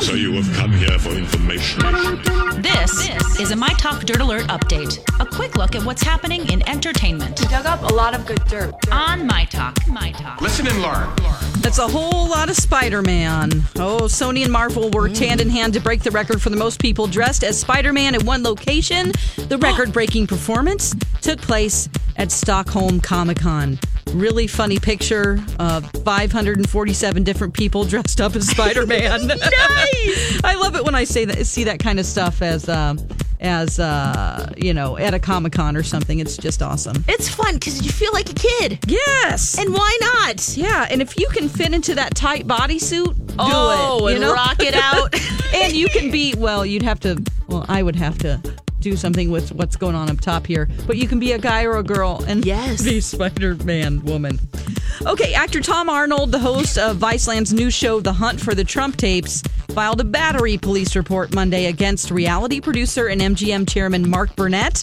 So you have come here for information. This, is a My Talk Dirt Alert update. A quick look at what's happening in entertainment We dug up a lot of good dirt. on My Talk. My Talk. Listen and learn. That's a whole lot of Spider Man. Oh, Sony and Marvel worked mm. hand in hand to break the record for the most people dressed as Spider Man at one location. The record breaking performance took place at Stockholm Comic Con. Really funny picture of 547 different people dressed up as Spider Man. nice! I love it when I say that, see that kind of stuff as. Uh, as uh, you know, at a Comic Con or something, it's just awesome. It's fun because you feel like a kid. Yes, And why not? yeah, and if you can fit into that tight bodysuit, do oh, it. You and know? rock it out. and you can be well. You'd have to. Well, I would have to do something with what's going on up top here. But you can be a guy or a girl and Yes. be Spider-Man woman. Okay, actor Tom Arnold, the host of Viceland's new show The Hunt for the Trump Tapes, filed a battery police report Monday against reality producer and MGM chairman Mark Burnett.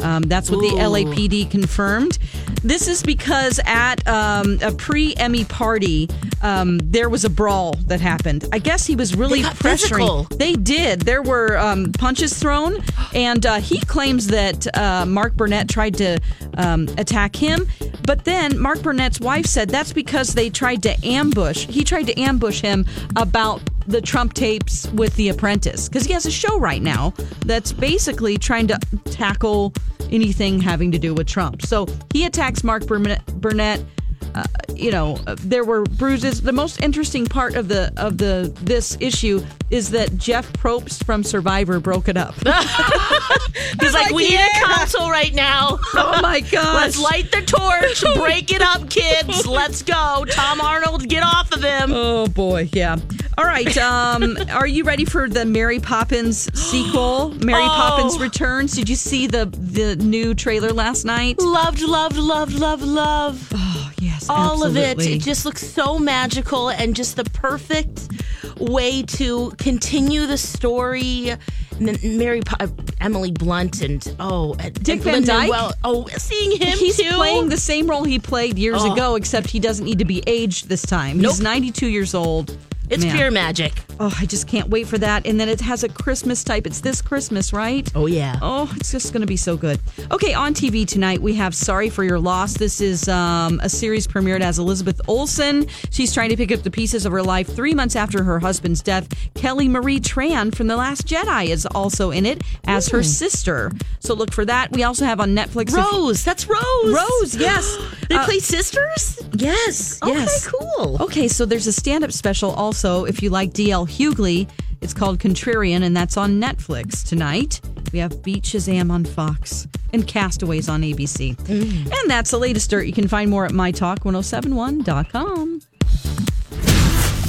Um, that's what the LAPD confirmed. This is because at um, a pre Emmy party, um, there was a brawl that happened. I guess he was really got pressuring. physical. They did. There were um, punches thrown, and uh, he claims that uh, Mark Burnett tried to um, attack him. But then Mark Burnett's wife said that's because they tried to ambush. He tried to ambush him about the Trump tapes with The Apprentice because he has a show right now that's basically trying to tackle anything having to do with Trump. So he attacks Mark Burnett. Burnett uh, you know, uh, there were bruises. The most interesting part of the of the this issue is that Jeff Probst from Survivor broke it up. He's like, like, we need yeah. a council right now. oh my god! Let's light the torch, break it up, kids. Let's go. Tom Arnold, get off of him. Oh boy, yeah. All right, um, are you ready for the Mary Poppins sequel? Mary Oh. Poppins Returns. Did you see the the new trailer last night? Loved, loved, loved, loved, love. Oh yes, All of it. It just looks so magical and just the perfect way to continue the story. Mary, Po- uh, Emily Blunt, and oh, Dick and Van Dyke? Manuel. Oh, seeing him He's too. playing the same role he played years Oh. ago, except he doesn't need to be aged this time. He's 92 years old. It's Man. pure magic. Oh, I just can't wait for that. And then it has a Christmas type. It's this Christmas, right? Oh yeah. Oh, it's just going to be so good. Okay, on TV tonight we have Sorry for Your Loss. This is um, a series premiered as Elizabeth Olsen. She's trying to pick up the pieces of her life three months after her husband's death. Kelly Marie Tran from The Last Jedi is also in it as her sister. So look for that. We also have on Netflix. if- Rose, that's Rose. Rose, yes. They Uh, play sisters. Yes, Okay, yes. cool. Okay, so there's a stand up special also if you like DL Hughley. It's called Contrarian, and that's on Netflix tonight. We have Beat Shazam on Fox and Castaways on ABC. Mm. And that's the latest dirt. You can find more at mytalk1071.com.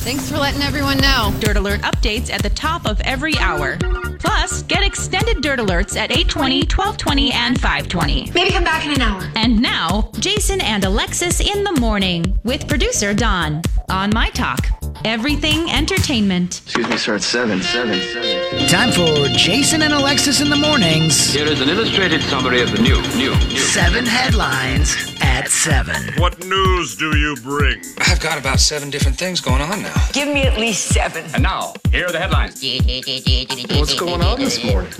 Thanks for letting everyone know. Dirt Alert updates at the top of every hour. Plus, get extended Dirt Alerts at 820, 1220, and 520. Maybe come back in an hour. And now, Jason and Alexis in the morning with producer Don on My Talk. Everything entertainment. Excuse me, sir. It's seven, seven, seven. Time for Jason and Alexis in the mornings. Here is an illustrated summary of the new, new, new. Seven headlines at 7. What news do you bring? I've got about seven different things going on now. Give me at least seven. And now, here are the headlines. What's going on this morning?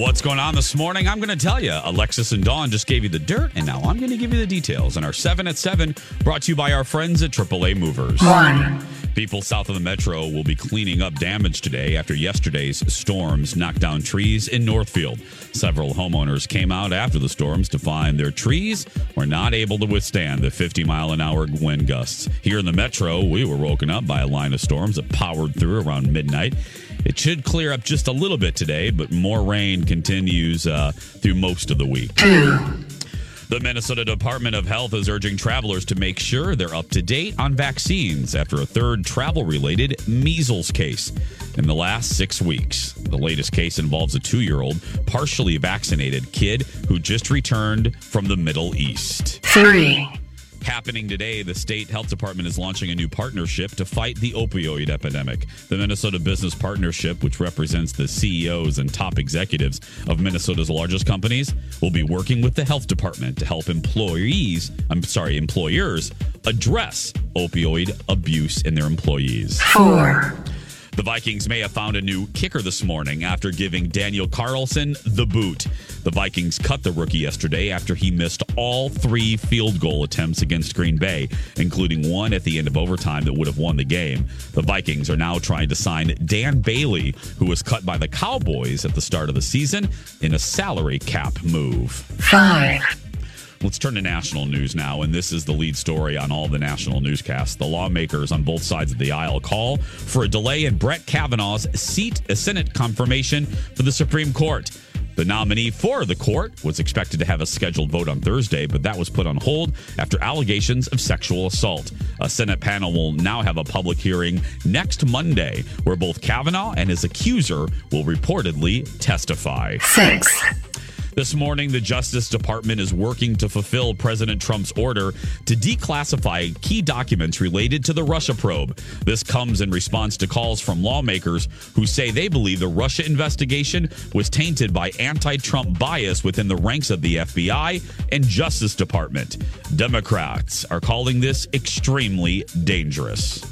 What's going on this morning? I'm going to tell you. Alexis and Dawn just gave you the dirt, and now I'm going to give you the details. And our 7 at 7 brought to you by our friends at AAA Movers. One. People south of the metro will be cleaning up damage today after yesterday's storms knocked down trees in Northfield. Several homeowners came out after the storms to find their trees were not able to withstand the 50 mile an hour wind gusts. Here in the metro, we were woken up by a line of storms that powered through around midnight. It should clear up just a little bit today, but more rain continues uh, through most of the week. The Minnesota Department of Health is urging travelers to make sure they're up to date on vaccines after a third travel related measles case in the last six weeks. The latest case involves a two year old, partially vaccinated kid who just returned from the Middle East. Three. Happening today, the state health department is launching a new partnership to fight the opioid epidemic. The Minnesota Business Partnership, which represents the CEOs and top executives of Minnesota's largest companies, will be working with the health department to help employees, I'm sorry, employers address opioid abuse in their employees. Four. The Vikings may have found a new kicker this morning after giving Daniel Carlson the boot. The Vikings cut the rookie yesterday after he missed all three field goal attempts against Green Bay, including one at the end of overtime that would have won the game. The Vikings are now trying to sign Dan Bailey, who was cut by the Cowboys at the start of the season in a salary cap move. Five. Let's turn to national news now, and this is the lead story on all the national newscasts. The lawmakers on both sides of the aisle call for a delay in Brett Kavanaugh's seat, a Senate confirmation for the Supreme Court. The nominee for the court was expected to have a scheduled vote on Thursday, but that was put on hold after allegations of sexual assault. A Senate panel will now have a public hearing next Monday where both Kavanaugh and his accuser will reportedly testify. Six. This morning, the Justice Department is working to fulfill President Trump's order to declassify key documents related to the Russia probe. This comes in response to calls from lawmakers who say they believe the Russia investigation was tainted by anti Trump bias within the ranks of the FBI and Justice Department. Democrats are calling this extremely dangerous.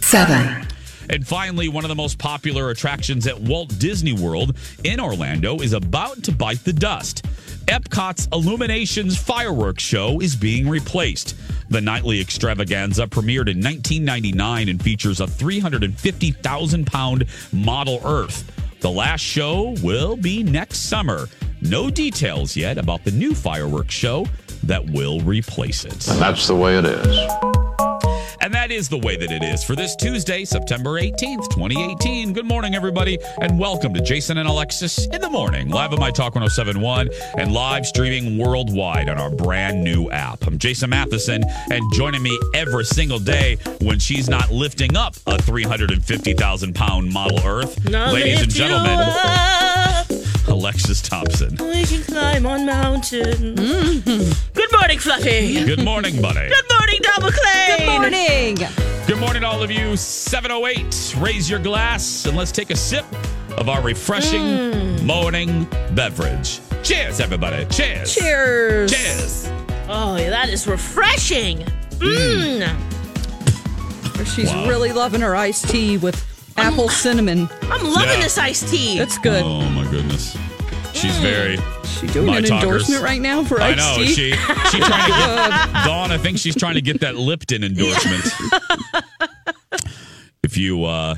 Seven. And finally, one of the most popular attractions at Walt Disney World in Orlando is about to bite the dust. Epcot's Illuminations fireworks show is being replaced. The nightly extravaganza premiered in 1999 and features a 350,000 pound Model Earth. The last show will be next summer. No details yet about the new fireworks show that will replace it. And That's the way it is. And that is the way that it is for this Tuesday, September 18th, 2018. Good morning, everybody, and welcome to Jason and Alexis in the morning, live on My Talk 1071 and live streaming worldwide on our brand new app. I'm Jason Matheson, and joining me every single day when she's not lifting up a 350,000 pound Model Earth, Now ladies and gentlemen, Alexis Thompson. we can climb on mountains. Mm-hmm. Good morning, Fluffy. Good morning, buddy. Good morning, Double Clay. Good morning. Good morning, all of you. 708. Raise your glass and let's take a sip of our refreshing mm. morning beverage. Cheers, everybody. Cheers. Cheers. Cheers. Oh, yeah, that is refreshing. Mmm. She's Wow. really loving her iced tea with apple cinnamon. I'm loving Yeah. this iced tea. That's good. Oh, my goodness. She's very. she doing my an talkers. endorsement right now for iced tea. I know. tea? She she trying to get Dawn. I think she's trying to get that Lipton endorsement. if you uh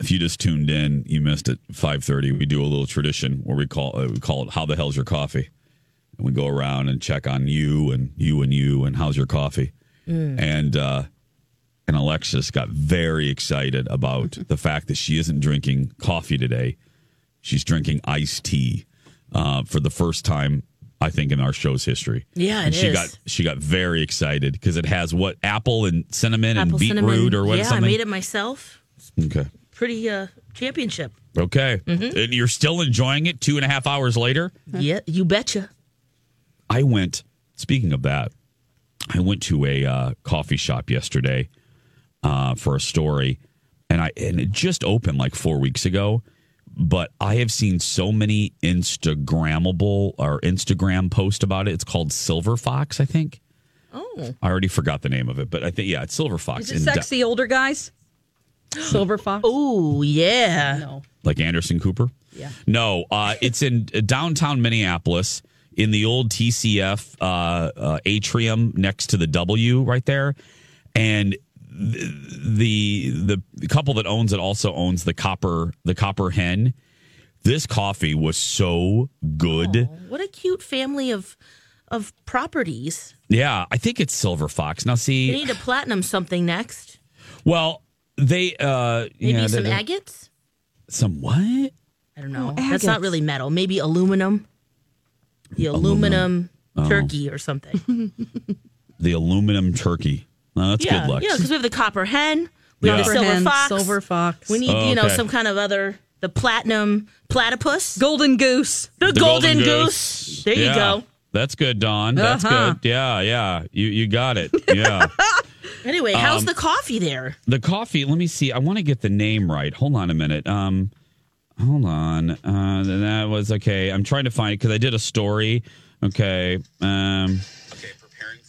if you just tuned in, you missed it. Five thirty, we do a little tradition where we call uh, we call it "How the hell's your coffee?" and we go around and check on you and you and you and how's your coffee. And uh and Alexis got very excited about the fact that she isn't drinking coffee today. She's drinking iced tea uh, for the first time, I think, in our show's history. Yeah, and she is. got she got very excited because it has what apple and cinnamon Apple and beetroot cinnamon. or what Yeah, something. I made it myself. Okay, Pretty uh championship. okay, Mm-hmm. and you're still enjoying it two and a half hours later. Yeah, you betcha. I went. Speaking of that, I went to a uh, coffee shop yesterday uh, for a story, and I and it just opened like four weeks ago. But I have seen so many Instagrammable or Instagram post about it. It's called Silver Fox, I think. Oh. I already forgot the name of it, but I think yeah, it's Silver Fox. Is it in Da- sexy older guys? Silver Fox? Oh, yeah. No. like Anderson Cooper. Yeah. No, uh, it's in uh, downtown Minneapolis in the old TCF uh, uh, atrium next to the W right there, and the, the the couple that owns it also owns the Copper the Copper Hen. This coffee was so good. What a cute family of of properties. Yeah, I think it's Silver Fox. Now, They see, need to platinum something next. well, they uh, Maybe yeah, some they- agates. some what? I don't know. That's not really metal. Maybe aluminum. The aluminum, turkey or something. The aluminum turkey. No, that's yeah, good, Lex. yeah. Because we have the copper hen. We have the silver Hen, fox. Silver Fox. We need, Oh, you know, okay. some kind of other the platinum platypus. Golden Goose. The, The golden, golden goose. goose. There you go. That's good, Don. That's Uh-huh. good. Yeah, yeah. You you got it. Yeah. Anyway, how's Um, the coffee there? the coffee, let me see. I want to get the name right. Hold on a minute. Um hold on. Uh that was okay. I'm trying to find it cuz I did a story. Okay. Um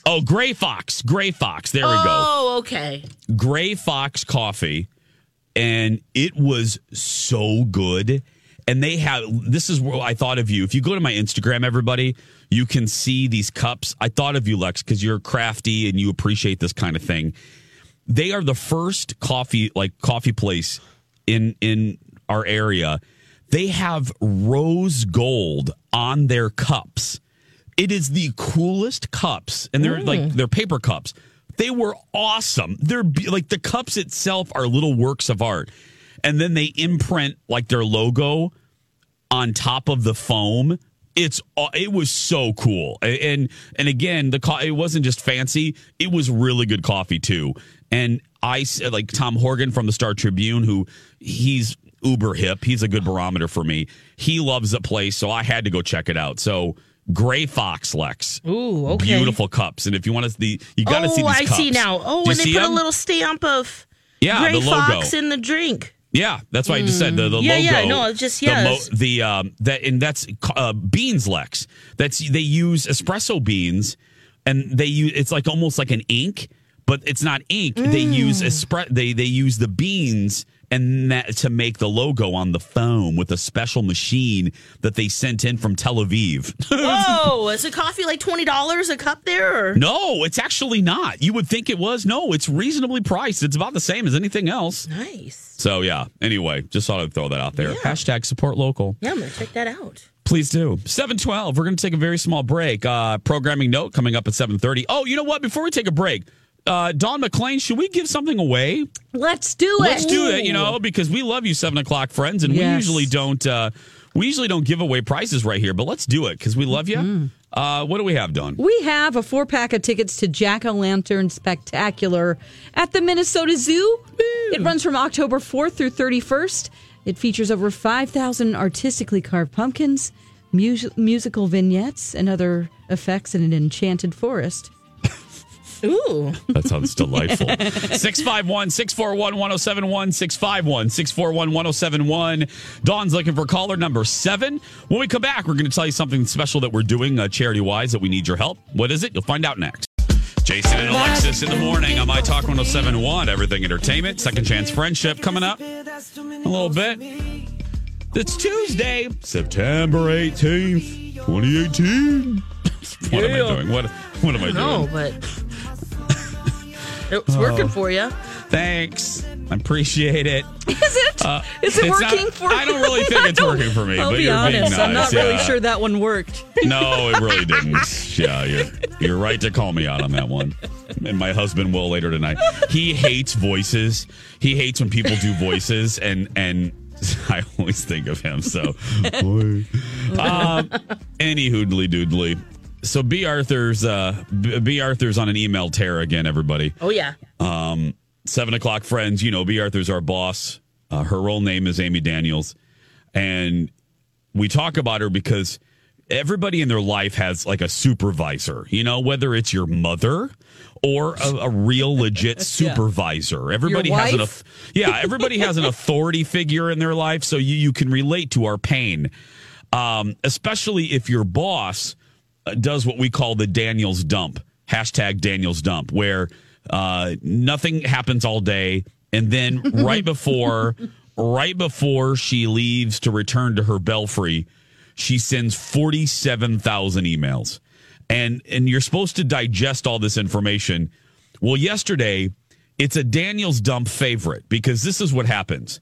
Oh, Gray Fox. Gray Fox. There we go. Oh, okay. Gray Fox coffee, and it was so good. And they have this is what I thought of you. If you go to my Instagram, everybody, you can see these cups. I thought of you, Lex, because you're crafty and you appreciate this kind of thing. They are the first coffee like coffee place in in our area. They have rose gold on their cups. It is the coolest cups, and they're like mm. they're paper cups. They were awesome. They're like the cups itself are little works of art, and then they imprint like their logo on top of the foam. It's it was so cool, and and again the co- it wasn't just fancy. It was really good coffee too. And I like Tom Horgen from the Star Tribune, who he's uber hip. He's a good barometer for me. He loves the place, so I had to go check it out. So. Gray Fox Lex. Ooh, okay. Beautiful cups. And if you want to the you got to oh, see these I cups. see now. Oh, Do and they put a little stamp of Yeah, Gray the logo. Fox in the drink. Yeah, that's what I just said. The, the Yeah, logo. yeah, no, it's just- the yes. the um that and that's uh, beans Lex. That's they use espresso beans, and they use it's like almost like an ink, but it's not ink. They Mm. use espre- They they use the beans and that to make the logo on the foam with a special machine that they sent in from Tel Aviv. Whoa, is the coffee like twenty dollars a cup there? Or? no, it's actually not. You would think it was. No, it's reasonably priced. It's about the same as anything else. Nice. So yeah. Anyway, just thought I'd throw that out there. Hashtag support local. Yeah, I'm gonna check that out. Please do. 712. We're going to take a very small break. Uh, programming note coming up at 730. Oh, you know what? Before we take a break, uh, Don McClain, should we give something away? Let's do it. Let's do it, you know, because we love you, 7 o'clock friends, and we usually don't uh, we usually don't give away prizes right here, but let's do it because we love you. Uh, what do we have, Don? We have a four pack of tickets to Jack O' Lantern Spectacular at the Minnesota Zoo. It runs from October 4th through 31st. It features over 5,000 artistically carved pumpkins, mus- musical vignettes, and other effects in an enchanted forest. Ooh. That sounds delightful. 651 641 1071 651 641 1071. Dawn's looking for caller number seven. When we come back, we're going to tell you something special that we're doing uh, charity wise that we need your help. What is it? You'll find out next. Jason and Alexis in the morning on My Talk 1071, Everything Entertainment, Second Chance Friendship coming up a little bit. It's Tuesday, September 18th, 2018. What am I doing? What, what am I doing? No, but it's working for you. Thanks. I appreciate it. Is it? Uh, Is it it's not- working for you? I don't really think it's working for me, I'll but be you're honest. I'm not nice. really sure that one worked. No, it really didn't. Yeah, you're, you're right to call me out on that one. And my husband will later tonight. He hates voices. He hates when people do voices, and and I always think of him. So, um, any hoodly doodly. So, B. Arthur's uh, B. Arthur's on an email tear again. Everybody. Oh yeah. Um, seven o'clock friends. You know, B. Arthur's our boss. Uh, her real name is Amy Daniels, and we talk about her because everybody in their life has like a supervisor. You know, whether it's your mother or a, a real legit supervisor. Everybody has an yeah. Everybody has an authority figure in their life, so you you can relate to our pain, um, especially if your boss does what we call the Daniels dump. hashtag Daniel's dump, where uh, nothing happens all day, and then right before, right before she leaves to return to her belfry, she sends forty seven thousand emails, and and you're supposed to digest all this information. Well, yesterday it's a Daniel's dump favorite because this is what happens.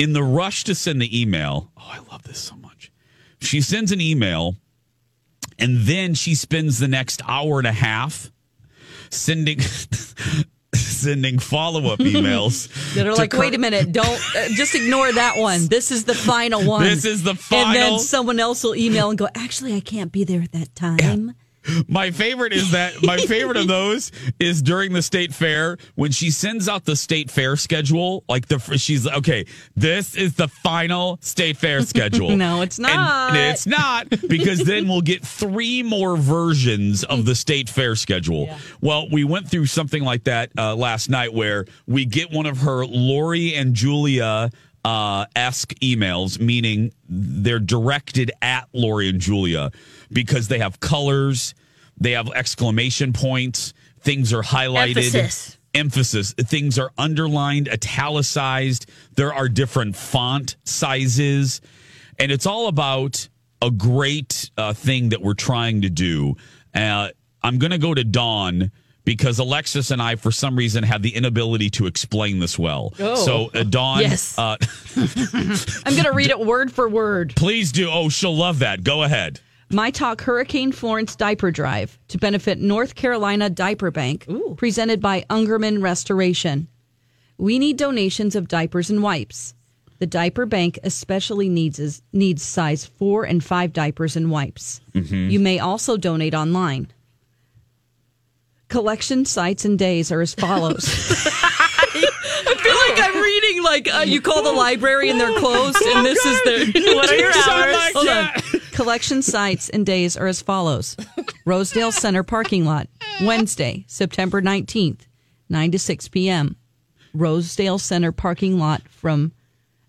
in the rush to send the email, oh, I love this so much. She sends an email and then she spends the next hour and a half sending sending follow-up emails that are like, wait a minute, don't uh, just ignore that one. This is the final one. This is the final. And then someone else will email and go, actually, I can't be there at that time. Yeah. My favorite is that my favorite of those is during the state fair when she sends out the state fair schedule. Like the she's okay, this is the final state fair schedule. no, it's not. And it's not because then we'll get three more versions of the state fair schedule. Yeah. Well, we went through something like that uh, last night where we get one of her Lori and Julia uh, esque emails, meaning they're directed at Lori and Julia because they have colors, they have exclamation points, things are highlighted. Emphasis. Emphasis. Things are underlined, italicized. There are different font sizes. And it's all about a great uh, thing that we're trying to do. Uh, I'm going to go to Dawn because Alexis and I, for some reason, have the inability to explain this well. Oh. So, uh, Dawn, yes. uh, I'm going to read it word for word. Please do. Oh, she'll love that. Go ahead. My Talk Hurricane Florence Diaper Drive to benefit North Carolina Diaper Bank, Ooh. presented by Ungerman Restoration. We need donations of diapers and wipes. The diaper bank especially needs needs size four and five diapers and wipes. Mm-hmm. You may also donate online. Collection sites and days are as follows. I feel like I'm reading like uh, you call the library and they're closed, and this is the what are your hours? Hold on. Collection sites and days are as follows: Rosedale Center parking lot, Wednesday, September 19th, 9 to 6 p.m. Rosedale Center parking lot from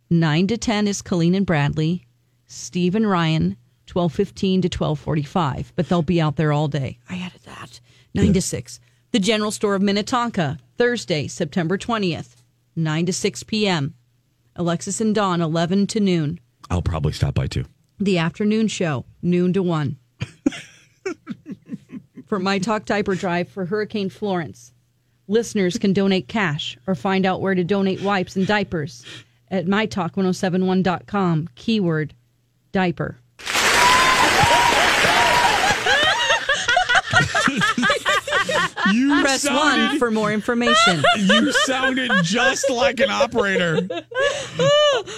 9 to 10 is Colleen and Bradley, Steve and Ryan, 12:15 to 12:45, but they'll be out there all day. I added that. 9 to 6. The General Store of Minnetonka, Thursday, September 20th, 9 to 6 p.m. Alexis and Dawn, 11 to noon. I'll probably stop by too. The afternoon show, noon to 1. for My Talk Diaper Drive for Hurricane Florence. Listeners can donate cash or find out where to donate wipes and diapers at mytalk1071.com, keyword diaper. You Press sounded, 1 for more information. You sounded just like an operator.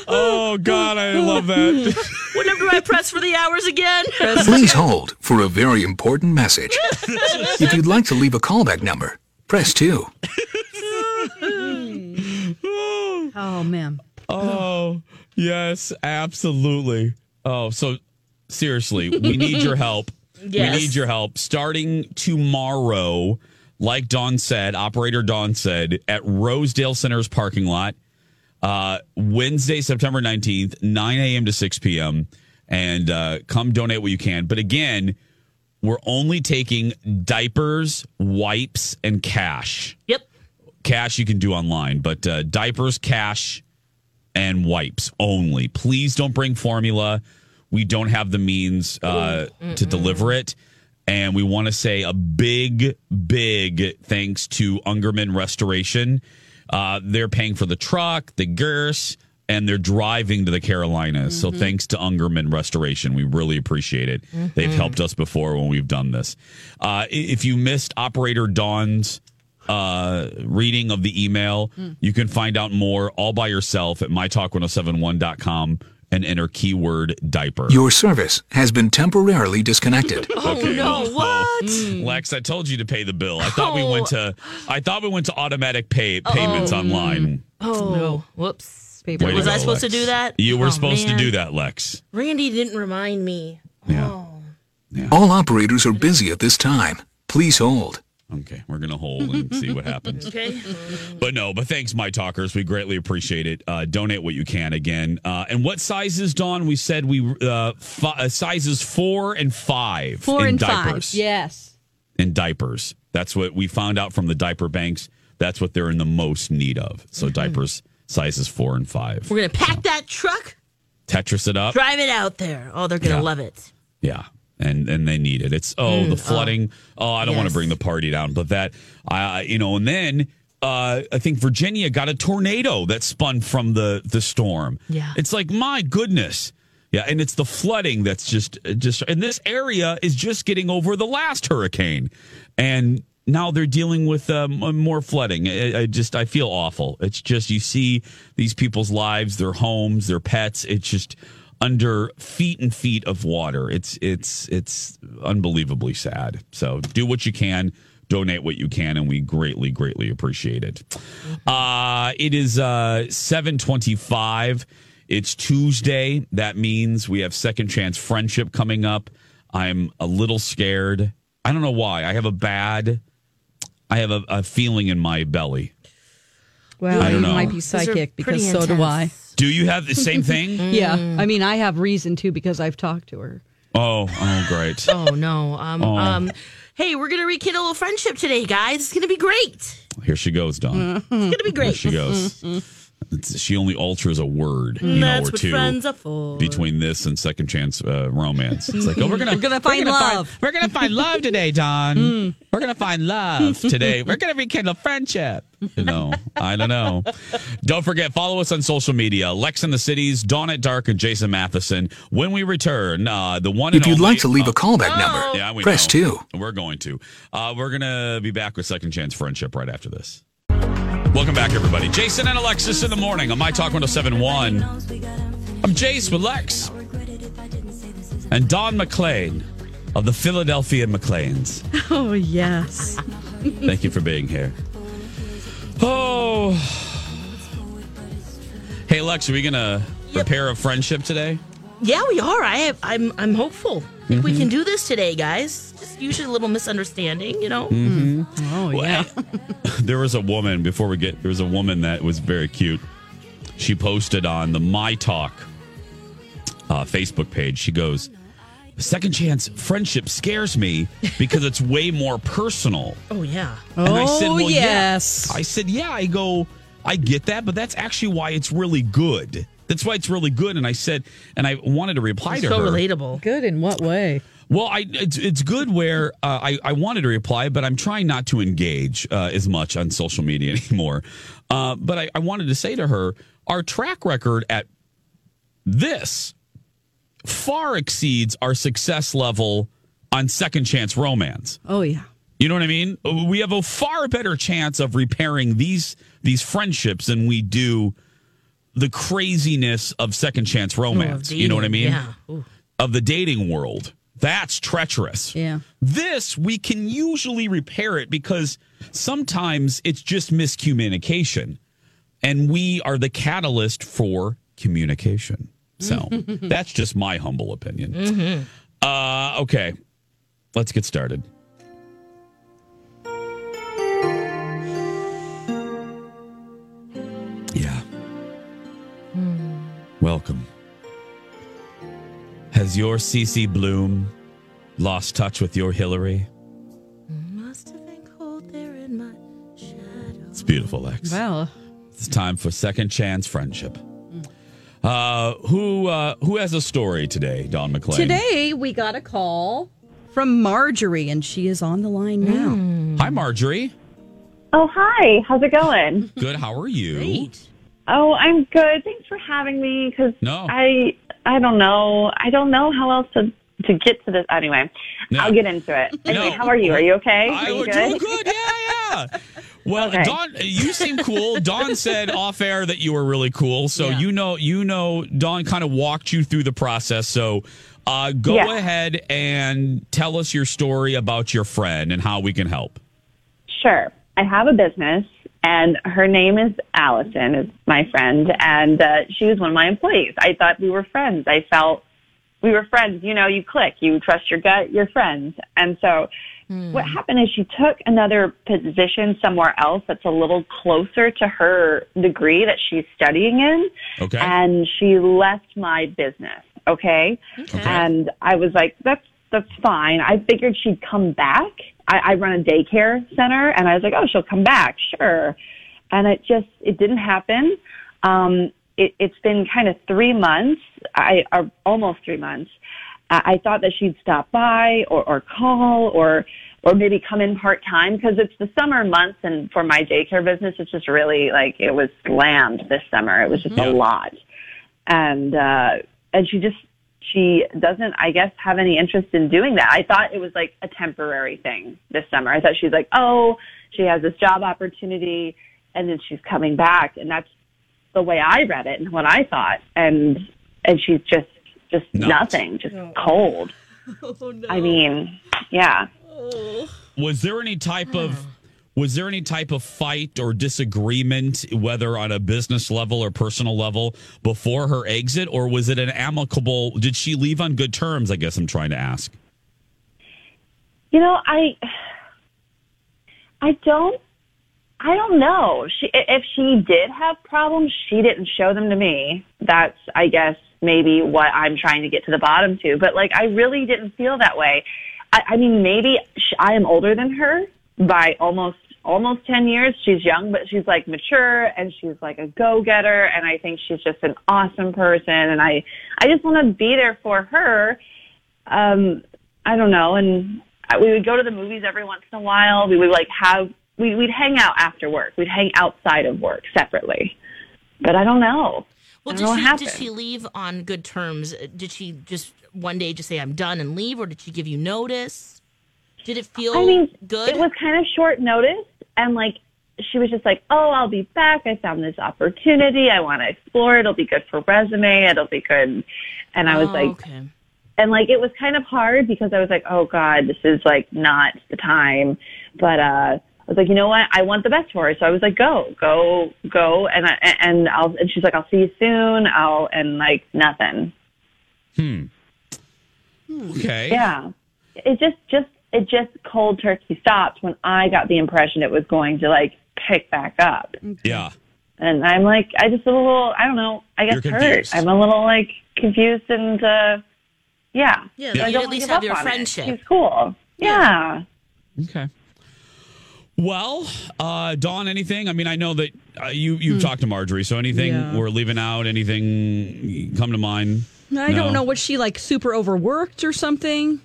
Oh God, I love that. What number do I press for the hours again? Please hold for a very important message. If you'd like to leave a callback number, press 2. Oh, man. Oh yes, absolutely. Oh, so seriously, we need your help. Yes. We need your help starting tomorrow. Like Dawn said, operator Dawn said, at Rosedale Center's parking lot, uh, Wednesday, September 19th, 9 a.m. to 6 p.m. And uh, come donate what you can. But again, we're only taking diapers, wipes, and cash. Yep. Cash you can do online, but uh, diapers, cash, and wipes only. Please don't bring formula. We don't have the means uh, to deliver it. And we want to say a big, big thanks to Ungerman Restoration. Uh, they're paying for the truck, the Gers, and they're driving to the Carolinas. So thanks to Ungerman Restoration. We really appreciate it. They've helped us before when we've done this. Uh, if you missed Operator Dawn's uh, reading of the email, you can find out more all by yourself at mytalk1071.com and enter keyword diaper. Your service has been temporarily disconnected. Oh no! What? Hmm. Lex, I told you to pay the bill. I thought we oh. went to I thought we went to automatic pay Oh. payments online. Oh, no! whoops. Way to Was go, I supposed to do that? You were Oh, supposed man. to do that, Lex. Randy didn't remind me. Oh. Yeah. All operators are busy at this time. Please hold. Okay, we're gonna hold and see what happens. Okay. But no, but thanks, my talkers. We greatly appreciate it. Uh, donate what you can again. Uh, and what sizes, Dawn? We said we uh, fi- uh, sizes four and five. Four in and diapers. five. Yes. In diapers. That's what we found out from the diaper banks. That's what they're in the most need of. So Mm-hmm. diapers sizes four and five. We're gonna pack that truck, Tetris it up. drive it out there. Oh, they're gonna Yeah. love it. Yeah. And and they need it. It's oh Mm, the oh. flooding. Oh, I don't want to bring the party down, but that I you know, and then uh, I think Virginia got a tornado that spun from the the storm. Yeah. it's like my goodness. Yeah, and it's the flooding that's just just and this area is just getting over the last hurricane, and now they're dealing with um, more flooding. I, I just I feel awful. It's just you see these people's lives, their homes, their pets. It's just under feet and feet of water. It's it's it's unbelievably sad. So do what you can, donate what you can, and we greatly greatly appreciate it. Uh, it is uh, seven twenty five. It's Tuesday. That means we have second chance friendship coming up. I'm a little scared. I don't know why. I have a bad. I have a, a feeling in my belly. Well, I don't you know. might be psychic because pretty so do I. intense. Do you have the same thing? Yeah. I mean, I have reason to because I've talked to her. Oh, oh, great. Oh no. Um. Oh. Um. Hey, we're gonna rekindle a friendship today, guys. It's gonna be great. Here she goes, Dawn. It's gonna be Here great. she goes. It's- she only alters a word, you know, That's or what two friends are for. between this and second chance uh, romance. It's like, oh, we're gonna We're gonna find love. we're gonna find love today, Don. We're gonna find love today. We're gonna rekindle friendship. You know, I don't know. Don't forget, follow us on social media. Lex in the cities, Dawn at Dark, and Jason Matheson. When we return, uh, the one. If and you'd only- like to leave a oh, callback number, yeah, we press know. 2. We're going to. Uh, we're gonna be back with Second Chance Friendship right after this. Welcome back, everybody. Jason and Alexis in the morning on My Talk 1071. I'm Jace with Lex and Don McLean of the Philadelphia McLeans. Oh, yes. Thank you for being here. Oh. Hey, Lex, are we going to prepare a friendship today? Yeah, we are. I have, I'm I'm hopeful. I think we Mm-hmm. can do this today, guys. Just usually a little misunderstanding, you know. Mm-hmm. Oh, yeah. there was a woman before we get there was a woman that was very cute she posted on the my talk uh, facebook page she goes second chance friendship scares me because it's way more personal Oh yeah. and i said Oh, well yes. yeah i said yeah i go i get that but that's actually why it's really good that's why it's really good and i said and i wanted to reply to so her So relatable. Good in what way? well, I it's, it's good where uh, I I wanted to reply, but I'm trying not to engage uh, as much on social media anymore. Uh, but I, I wanted to say to her, our track record at this far exceeds our success level on second chance romance. Oh, yeah. You know what I mean? We have a far better chance of repairing these these friendships than we do the craziness of second chance romance. you know what I mean? Yeah. Ooh. Of the dating world. That's treacherous. Yeah. This we can usually repair it because sometimes it's just miscommunication. And we are the catalyst for communication. So that's just my humble opinion. Uh, okay, let's get started. Has your CC Bloom lost touch with your Hillary? Must have been cold there in my shadow. It's beautiful, Lex. Well, It's time for second chance friendship. Uh, who uh, who has a story today, Don McClain? today we got a call from Marjorie, and she is on the line now. Hi, Marjorie. Oh, hi. How's it going? Good. How are you? Great. Oh, I'm good. Thanks for having me because No. I I don't know. I don't know how else to to get to this. Anyway, I'll get into it. Anyway, how are you? Are you okay? I are you do good. Yeah, yeah. Well, Okay. Dawn, you seem cool. Don said off air that you were really cool. So you know, you know, Don kind of walked you through the process. So uh, go Yeah. ahead and tell us your story about your friend and how we can help. Sure. I have a business, and her name is Allison, is my friend, and uh, she was one of my employees. I thought we were friends. I felt we were friends. You know, you click, you trust your gut, you're friends. And so what happened is she took another position somewhere else that's a little closer to her degree that she's studying in. Okay. And she left my business. Okay. And I was like, that's, that's fine. I figured she'd come back. I, I run a daycare center and I was like, oh, she'll come back. Sure. And it just, it didn't happen. Um, it, it's been kind of three months. I, or almost three months. I I thought that she'd stop by or, or call or or maybe come in part time because it's the summer months and for my daycare business it's just really like it was slammed this summer. It was just a lot. And uh and she just she doesn't I guess have any interest in doing that. I thought it was like a temporary thing this summer. I thought she's like, "Oh, she has this job opportunity and then she's coming back." And that's the way I read it and what I thought. And and she's just just nothing, just oh. cold. Oh, I mean, yeah. Oh. Was there any type of was there any type of fight or disagreement, whether on a business level or personal level, before her exit, or was it an amicable? Did she leave on good terms? I guess I'm trying to ask. You know, I I don't I don't know. She if she did have problems, she didn't show them to me. That's I guess maybe what I'm trying to get to the bottom to. But like I really didn't feel that way. I, mean, maybe I am older than her by almost almost 10 years. She's young, but she's like mature and she's like a go-getter and I think she's just an awesome person and I I just want to be there for her. Um I don't know and I- we would go to the movies every once in a while. We would like have we we'd hang out after work. We'd hang outside of work separately. But I don't know. Well, did she did she leave on good terms? Did she just one day just say I'm done and leave, or did she give you notice? Did it feel I mean, good? It was kind of short notice, and like she was just like, "Oh, I'll be back. I found this opportunity. I want to explore. it. It'll be good for resume. It'll be good." And I was Oh, like, okay. and like it was kind of hard because I was like, "Oh God, this is like not the time." But uh I was like, you know what? I want the best for her. So I was like, go, go, go. And I, and I'll, and she's like, I'll see you soon. I'll, and like nothing. Hmm. Okay. Yeah. It just, just, it just cold turkey stopped when I got the impression it was going to like pick back up. Yeah. And I'm like, I just a little, I don't know, I guess hurt. I'm a little like confused and, uh, yeah. Yeah, So that I you'd don't at least have your on it. friendship. She's cool. Yeah. Okay. Well, uh, Dawn, anything? I mean, I know that uh, you you've talked to Marjorie, so anything Yeah. we're leaving out? Anything come to mind? I No? don't know. Was she like super overworked or something?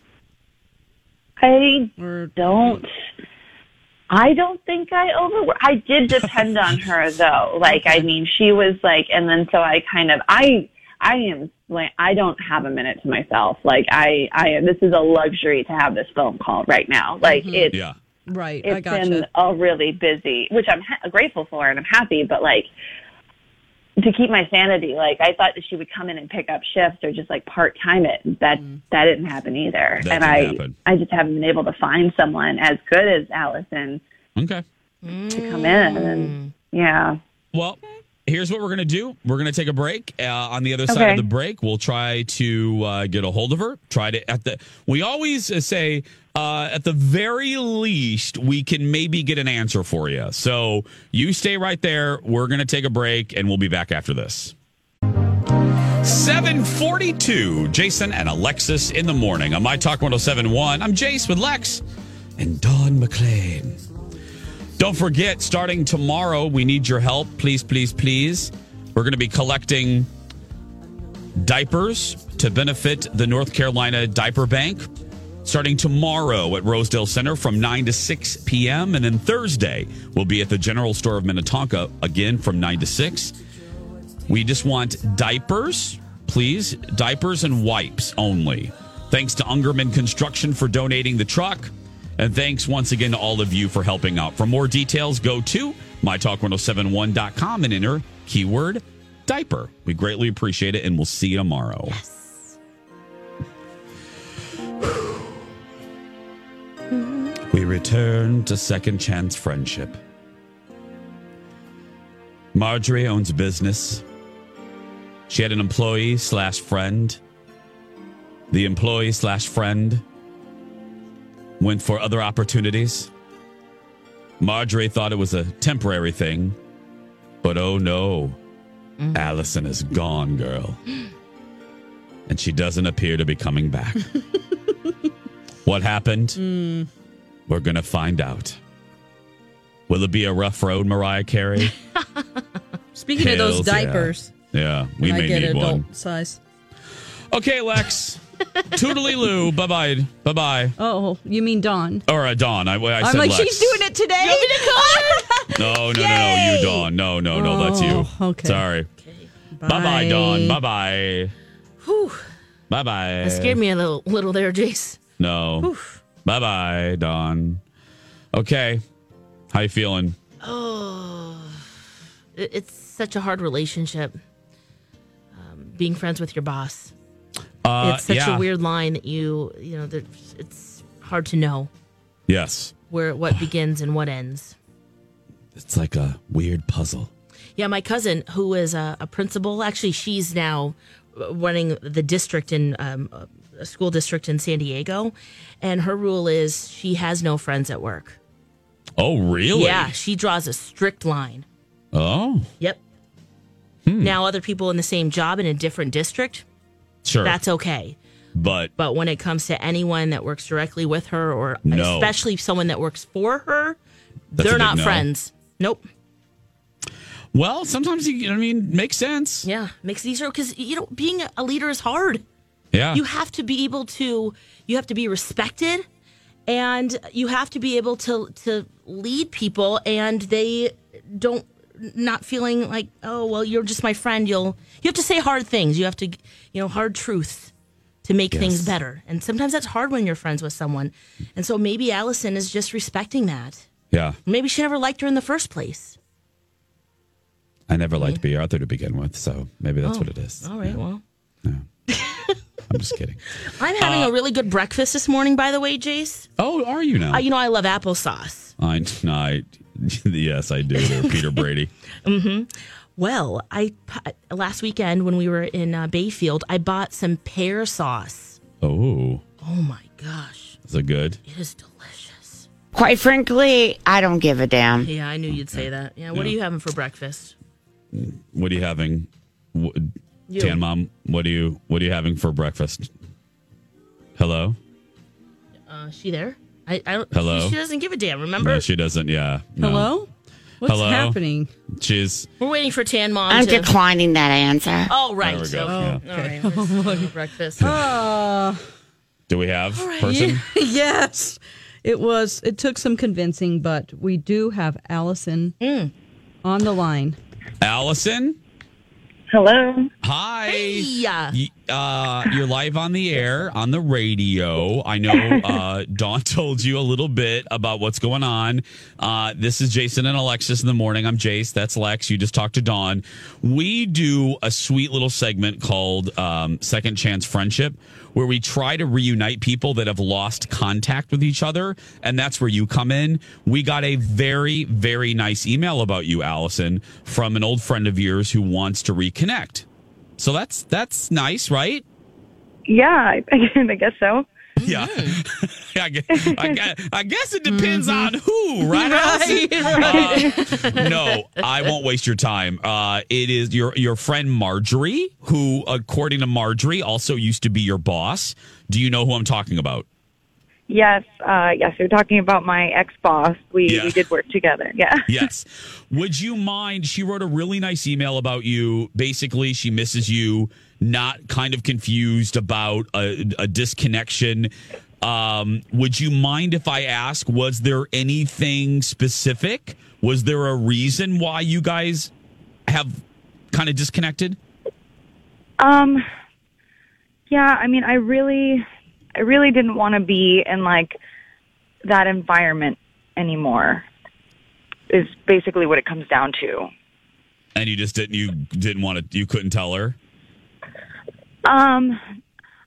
I don't. I don't think I overworked. I did depend on her though. Like, I mean, she was like, and then so I kind of, I, I am like, I don't have a minute to myself. Like, I, I, this is a luxury to have this phone call right now. Like, mm-hmm. it's, Yeah. Right. I it's gotcha. been a really busy, which I'm ha- grateful for and I'm happy, but like, to keep my sanity, like I thought that she would come in and pick up shifts or just like part time it. That mm. that didn't happen either. That and I happen. I just haven't been able to find someone as good as Allison Okay. Mm. to come in. And yeah. Well, here's what we're going to do. We're going to take a break. Uh, on the other side Okay. of the break, we'll try to uh, get a hold of her. Try to at the. We always uh, say uh, at the very least we can maybe get an answer for you. So you stay right there. We're going to take a break, and we'll be back after this. 742, Jason and Alexis in the morning on My Talk 1071. I'm Jace with Lex and Don McLean. Don't forget, starting tomorrow, we need your help. Please, please, please. We're going to be collecting diapers to benefit the North Carolina Diaper Bank. starting tomorrow at Rosedale Center from 9 to 6 p.m. And then Thursday, we'll be at the General Store of Minnetonka again from 9 to 6. We just want diapers, please. Diapers and wipes only. Thanks to Ungerman Construction for donating the truck. And thanks once again to all of you for helping out. For more details, go to mytalk1071.com and enter keyword diaper. We greatly appreciate it, and we'll see you tomorrow. We return to second chance friendship. Marjorie owns a business. She had an employee slash friend. The employee slash friend went for other opportunities. Marjorie thought it was a temporary thing, but oh no, mm. Allison is gone, girl. And she doesn't appear to be coming back. what happened? Hmm. We're going to find out. Will it be a rough road, Mariah Carey? Speaking of those Hells yeah. diapers, Yeah, we may get need adult one. size. Okay, Lex. Toodly loo. Bye bye. Bye bye. Oh, you mean Dawn? Or uh, Dawn. I, I I'm like, Lex. she's doing it today. No, no, no, no. You, Dawn. No, no, no. That's you. Oh, okay. Sorry. Bye bye, Dawn. Bye bye. Whew. Bye bye. That scared me a little, little there, Jace. No. Bye bye, Dawn. Okay. How you feeling? Oh, it- it's such a hard relationship. Um, being friends with your boss. Uh, it's such yeah. a weird line that you, you know, there's- it's hard to know Yes. where what begins and what ends. It's like a weird puzzle. Yeah, my cousin, who is a, a principal, actually, she's now uh, running the district in um, a school district in San Diego, and her rule is she has no friends at work. Oh, really? Yeah, she draws a strict line. Oh, Yep. Hmm. Now, other people in the same job in a different district, sure. that's okay. but But when it comes to anyone that works directly with her, or No. especially someone that works for her, That's they're not no. friends. Nope. well, sometimes you. know, I mean, makes sense. Yeah, makes it easier because you know being a leader is hard. Yeah. You have to be able to. You have to be respected, and you have to be able to to lead people, and they don't not feeling like oh well you're just my friend. You'll you have to say hard things. You have to you know hard truths to make Yes. things better. And sometimes that's hard when you're friends with someone. And so maybe Allison is just respecting that. Yeah. Maybe she never liked her in the first place. I never liked Bea Arthur to begin with, so maybe that's Oh, what it is. All right, well. I'm just kidding. I'm having Uh, a really good breakfast this morning, by the way, Jace. Oh, are you now? Uh, you know, I love applesauce. I, I, yes, I do. There, Peter Brady. hmm Well, I last weekend when we were in uh, Bayfield, I bought some pear sauce. Oh, Oh my gosh, is it good? it is delicious. Quite frankly, I don't give a damn. Yeah, I knew you'd say that. Yeah, what are you having for breakfast? What are you having? Wh- You. Tan mom, what are you what are you having for breakfast? Hello? Uh, she there? I, I don't. Hello? She, she doesn't give a damn. Remember? No, she doesn't. Yeah. no. Hello? What's Hello? happening? She's We're waiting for Tan Mom. I'm to... declining that answer. Oh right. There we go, Okay. yeah. All right. We're having breakfast. Uh, Do we have yeah, person? yes. It was. It took some convincing, but we do have Allison Mm. on the line. Allison? Hello. Hi. Yeah. Y- Uh, you're live on the air on the radio. I know uh, Dawn told you a little bit about what's going on. Uh, this is Jason and Alexis in the morning. I'm Jace. That's Lex. You just talked to Dawn. We do a sweet little segment called um, Second Chance Friendship, where we try to reunite people that have lost contact with each other, and that's where you come in. We got a very, very nice email about you, Allison, from an old friend of yours who wants to reconnect. So that's that's nice, right? Yeah, I, I guess so. Yeah. I, guess, I, guess, I guess it depends on who, right? Right, Allison? Uh, no, I won't waste your time. Uh, it is your your friend Marjorie, who, according to Marjorie, also used to be your boss. Do you know who I'm talking about? Yes, uh, yes. You're talking about my ex boss. We Yeah. we did work together. Yeah. yes. Would you mind? She wrote a really nice email about you. Basically, she misses you, not kind of confused about a, a disconnection. Um, would you mind if I ask, was there anything specific? Was there a reason why you guys have kind of disconnected? Um, yeah, I mean, I really, I really didn't want to be in like that environment anymore. Is basically what it comes down to. And you just didn't you didn't want to you couldn't tell her? Um,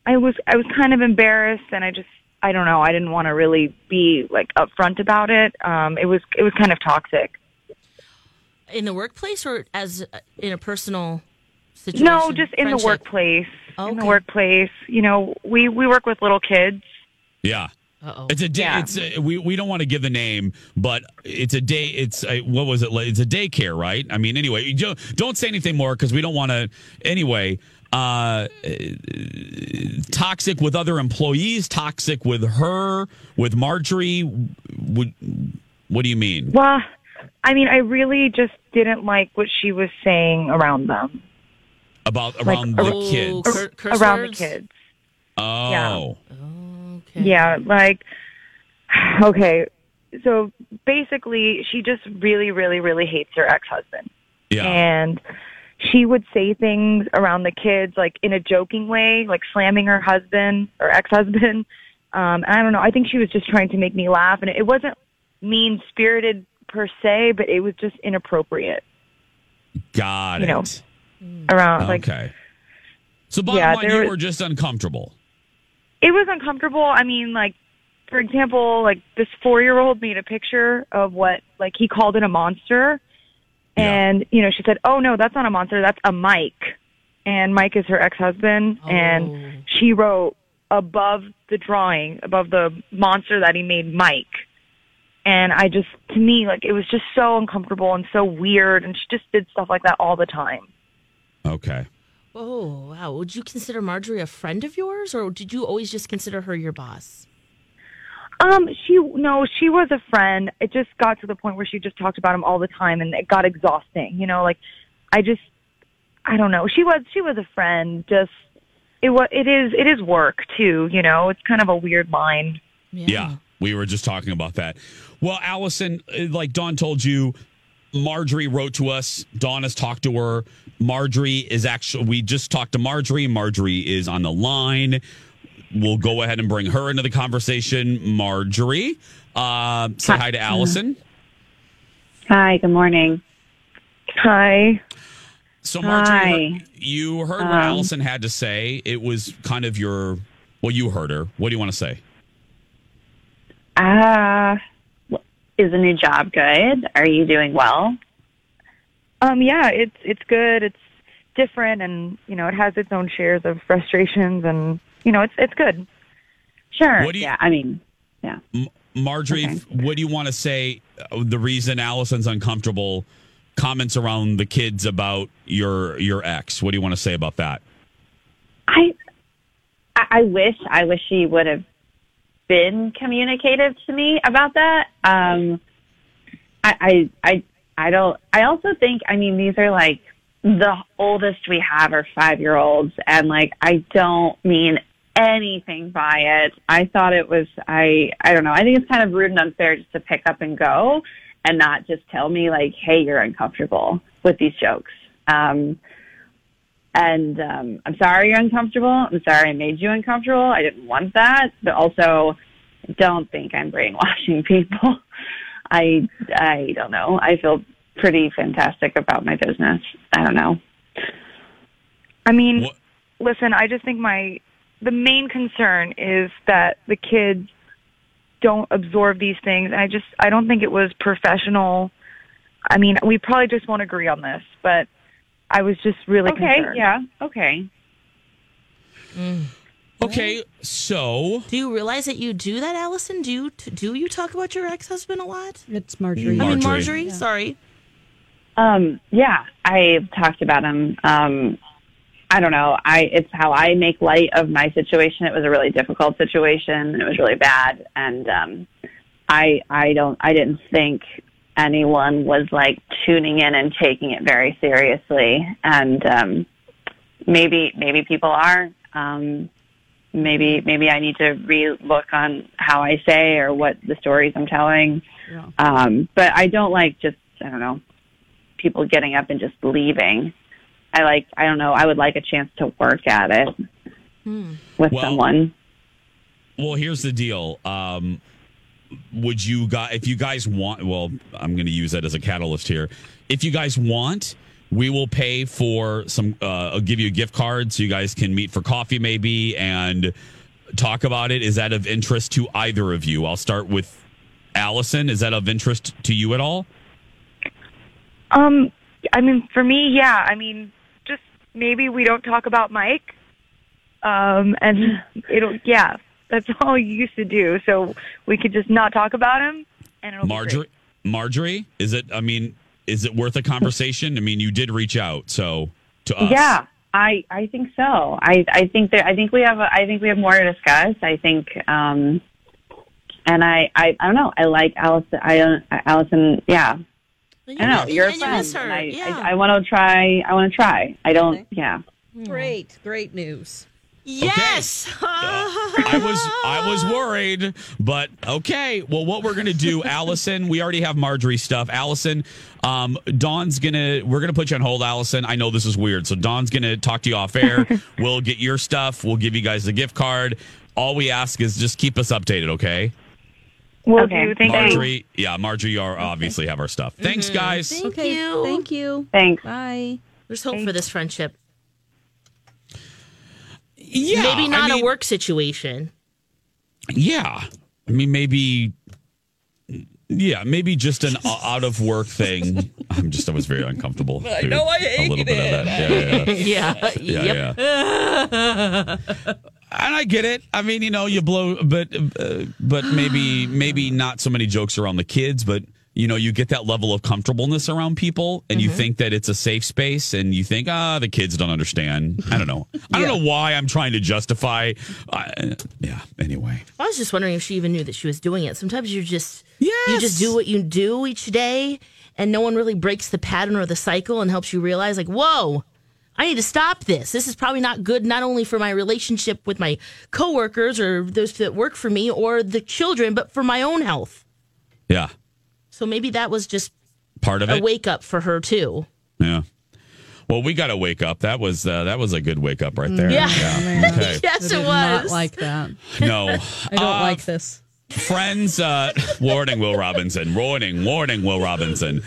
I was, I was kind of embarrassed, and I just, I don't know, I didn't want to really be like upfront about it. Um, it was, it was kind of toxic. In the workplace or as uh, in a personal situation? No, just in the Friendship? workplace. In the workplace, you know, we we work with little kids. Yeah. Uh-oh. It's a day. Yeah. It's a, we we don't want to give the name, but it's a day. It's a, what was it? It's a daycare, right? I mean, anyway, you don't don't say anything more because we don't want to. Anyway, uh, toxic with other employees, toxic with her, with Marjorie. Would what do you mean? Well, I mean, I really just didn't like what she was saying around them, About Like, around the oh, kids? cur- curse around words? the kids. Oh, yeah. Okay. Yeah, like okay. So basically, she just really, really, really hates her ex-husband. yeah. and she would say things around the kids like in a joking way like slamming her husband or ex-husband um and i don't know i think she was just trying to make me laugh and it wasn't mean spirited per se but it was just inappropriate Got you it. know, Mm. around like okay. So bottom Yeah, line, you was- were just uncomfortable. it was uncomfortable. I mean like for example like this four year old made a picture of what like he called it a monster. And you know she said oh no that's not a monster. That's a mike. And mike is her ex-husband. Oh. And she wrote above the drawing above the monster that he made mike. And i just to me like it was just so uncomfortable and so weird. And she just did stuff like that all the time Okay. Oh, wow. Would you consider Marjorie a friend of yours or did you always just consider her your boss? Um, she no, she was a friend. It just got to the point where she just talked about him all the time, and it got exhausting. You know, like I just, I don't know. She was she was a friend. Just it was it is it is work too. You know, it's kind of a weird line. Yeah. we were just talking about that. Well, Allison, uh, like Dawn told you, Marjorie wrote to us. Dawn has talked to her. Marjorie is actually, we just talked to Marjorie. Marjorie is on the line. We'll go ahead and bring her into the conversation. Marjorie, uh, say hi to Allison. Hi, good morning. Hi. So, Marjorie, Hi. you heard- what Um, Allison had to say. It was kind of your, well, you heard her. What do you want to say? Uh, is the new job good? Are you doing well? Um, yeah, it's it's good. It's different, and you know, it has its own shares of frustrations, and you know, it's it's good. Sure. What do you- yeah, I mean, yeah. M- Marjorie, Okay. what do you want to say? uh, The reason Allison's uncomfortable, comments around the kids about your your ex. What do you want to say about that? I, I I wish, I wish she would have been communicative to me about that. Um, I, I, I, I don't, I also think, I mean, these are like the oldest we have are five year olds and like, I don't mean anything by it. I thought it was, I, I don't know. I think it's kind of rude and unfair just to pick up and go and not just tell me like, Hey, you're uncomfortable with these jokes. Um, and um, I'm sorry you're uncomfortable. I'm sorry I made you uncomfortable. I didn't want that, but also don't think I'm brainwashing people. I I don't know. I feel pretty fantastic about my business. I don't know. I mean, listen, I just think my the main concern is that the kids don't absorb these things, and I just I don't think it was professional. I mean, we probably just won't agree on this, but I was just really okay, concerned. yeah, okay. Okay, so Do you realize that you do that, Allison? Do you do you talk about your ex husband a lot? It's I Marjorie. I mean Marjorie. Marjorie. Sorry. Um, yeah, I've talked about him. Um, I don't know. I it's how I make light of my situation. It was a really difficult situation. It was really bad, and um, I I don't I didn't think anyone was like tuning in and taking it very seriously. And um, maybe maybe people are. Um, maybe maybe I need to re-look on how I say or what the stories I'm telling. Yeah. Um, but I don't like just I don't know people getting up and just leaving. I like I don't know. I would like a chance to work at it with Well- someone. Well, here's the deal. Um, would you guys, if you guys want, well, I'm going to use that as a catalyst here. If you guys want, we will pay for some, uh, I'll give you a gift card so you guys can meet for coffee maybe and talk about it. Is that of interest to either of you? I'll start with Allison. Is that of interest to you at all? Um, I mean, for me, yeah. I mean, just maybe we don't talk about Mike. Um, and it'll, yeah, that's all you used to do. So we could just not talk about him, and it'll be Marjorie, Marjorie, is it, I mean, is it worth a conversation? I mean, you did reach out, so to us. Yeah, I I think so. I I think that I think we have a, I think we have more to discuss. I think um and I I, I don't know. I like Allison I don't Allison, yeah. I don't know. You're a and you friend. miss her, and I, yeah. I, I want to try. I want to try. I don't. Yeah. Great, great news. Yes. I was I was worried, but okay. Well, what we're gonna do, Allison? We already have Marjorie stuff. Allison, um, Dawn's gonna we're gonna put you on hold, Allison. I know this is weird, so Dawn's gonna talk to you off air. we'll get your stuff. We'll give you guys the gift card. All we ask is just keep us updated, okay? Will Okay. do. Thank you. Marjorie, yeah, Marjorie, you are obviously have our stuff. Thanks, guys. Thank okay, you. thank you. Thanks. Bye. There's hope for this friendship. Yeah, Maybe I not mean- a work situation. Yeah. I mean, maybe, yeah, maybe just an out of work thing. I'm just, I was very uncomfortable. I know, I A little bit of that. Yeah, yeah, yeah. yeah. yeah, yeah. And I get it. I mean, you know, you blow, but, uh, but maybe, maybe not so many jokes around the kids, but you know, you get that level of comfortableness around people and you think that it's a safe space and you think, ah, the kids don't understand. I don't know. I don't know why I'm trying to justify. Uh, yeah. Anyway. I was just wondering if she even knew that she was doing it. Sometimes you just you just do what you do each day, and no one really breaks the pattern or the cycle and helps you realize, like, whoa, I need to stop this. This is probably not good, not only for my relationship with my coworkers or those that work for me or the children, but for my own health. Yeah. So maybe that was just Part of a it. wake up for her too. Yeah. Well, we got to wake up. That was uh, that was a good wake up right there. Yeah. Okay. yes, I it was. not like that. No. I don't Uh, like this. Friends. Uh, warning, Will Robinson. Warning, warning, Will Robinson.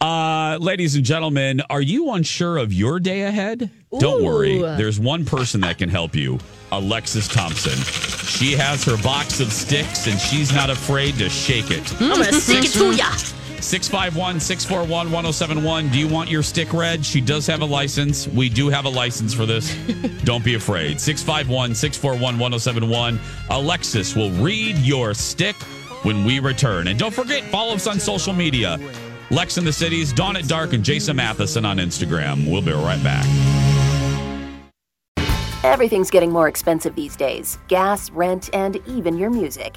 Uh, ladies and gentlemen, are you unsure of your day ahead? Don't worry. There's one person that can help you Alexis Thompson. She has her box of sticks and she's not afraid to shake it. I'm gonna stick it to ya. 651 641 1071. Do you want your stick read? She does have a license. We do have a license for this. Don't be afraid. 651 641 1071. Alexis will read your stick when we return. And don't forget, follow us on social media. Lex in the Cities, Dawn at Dark, and Jason Matheson on Instagram. We'll be right back. Everything's getting more expensive these days gas, rent, and even your music.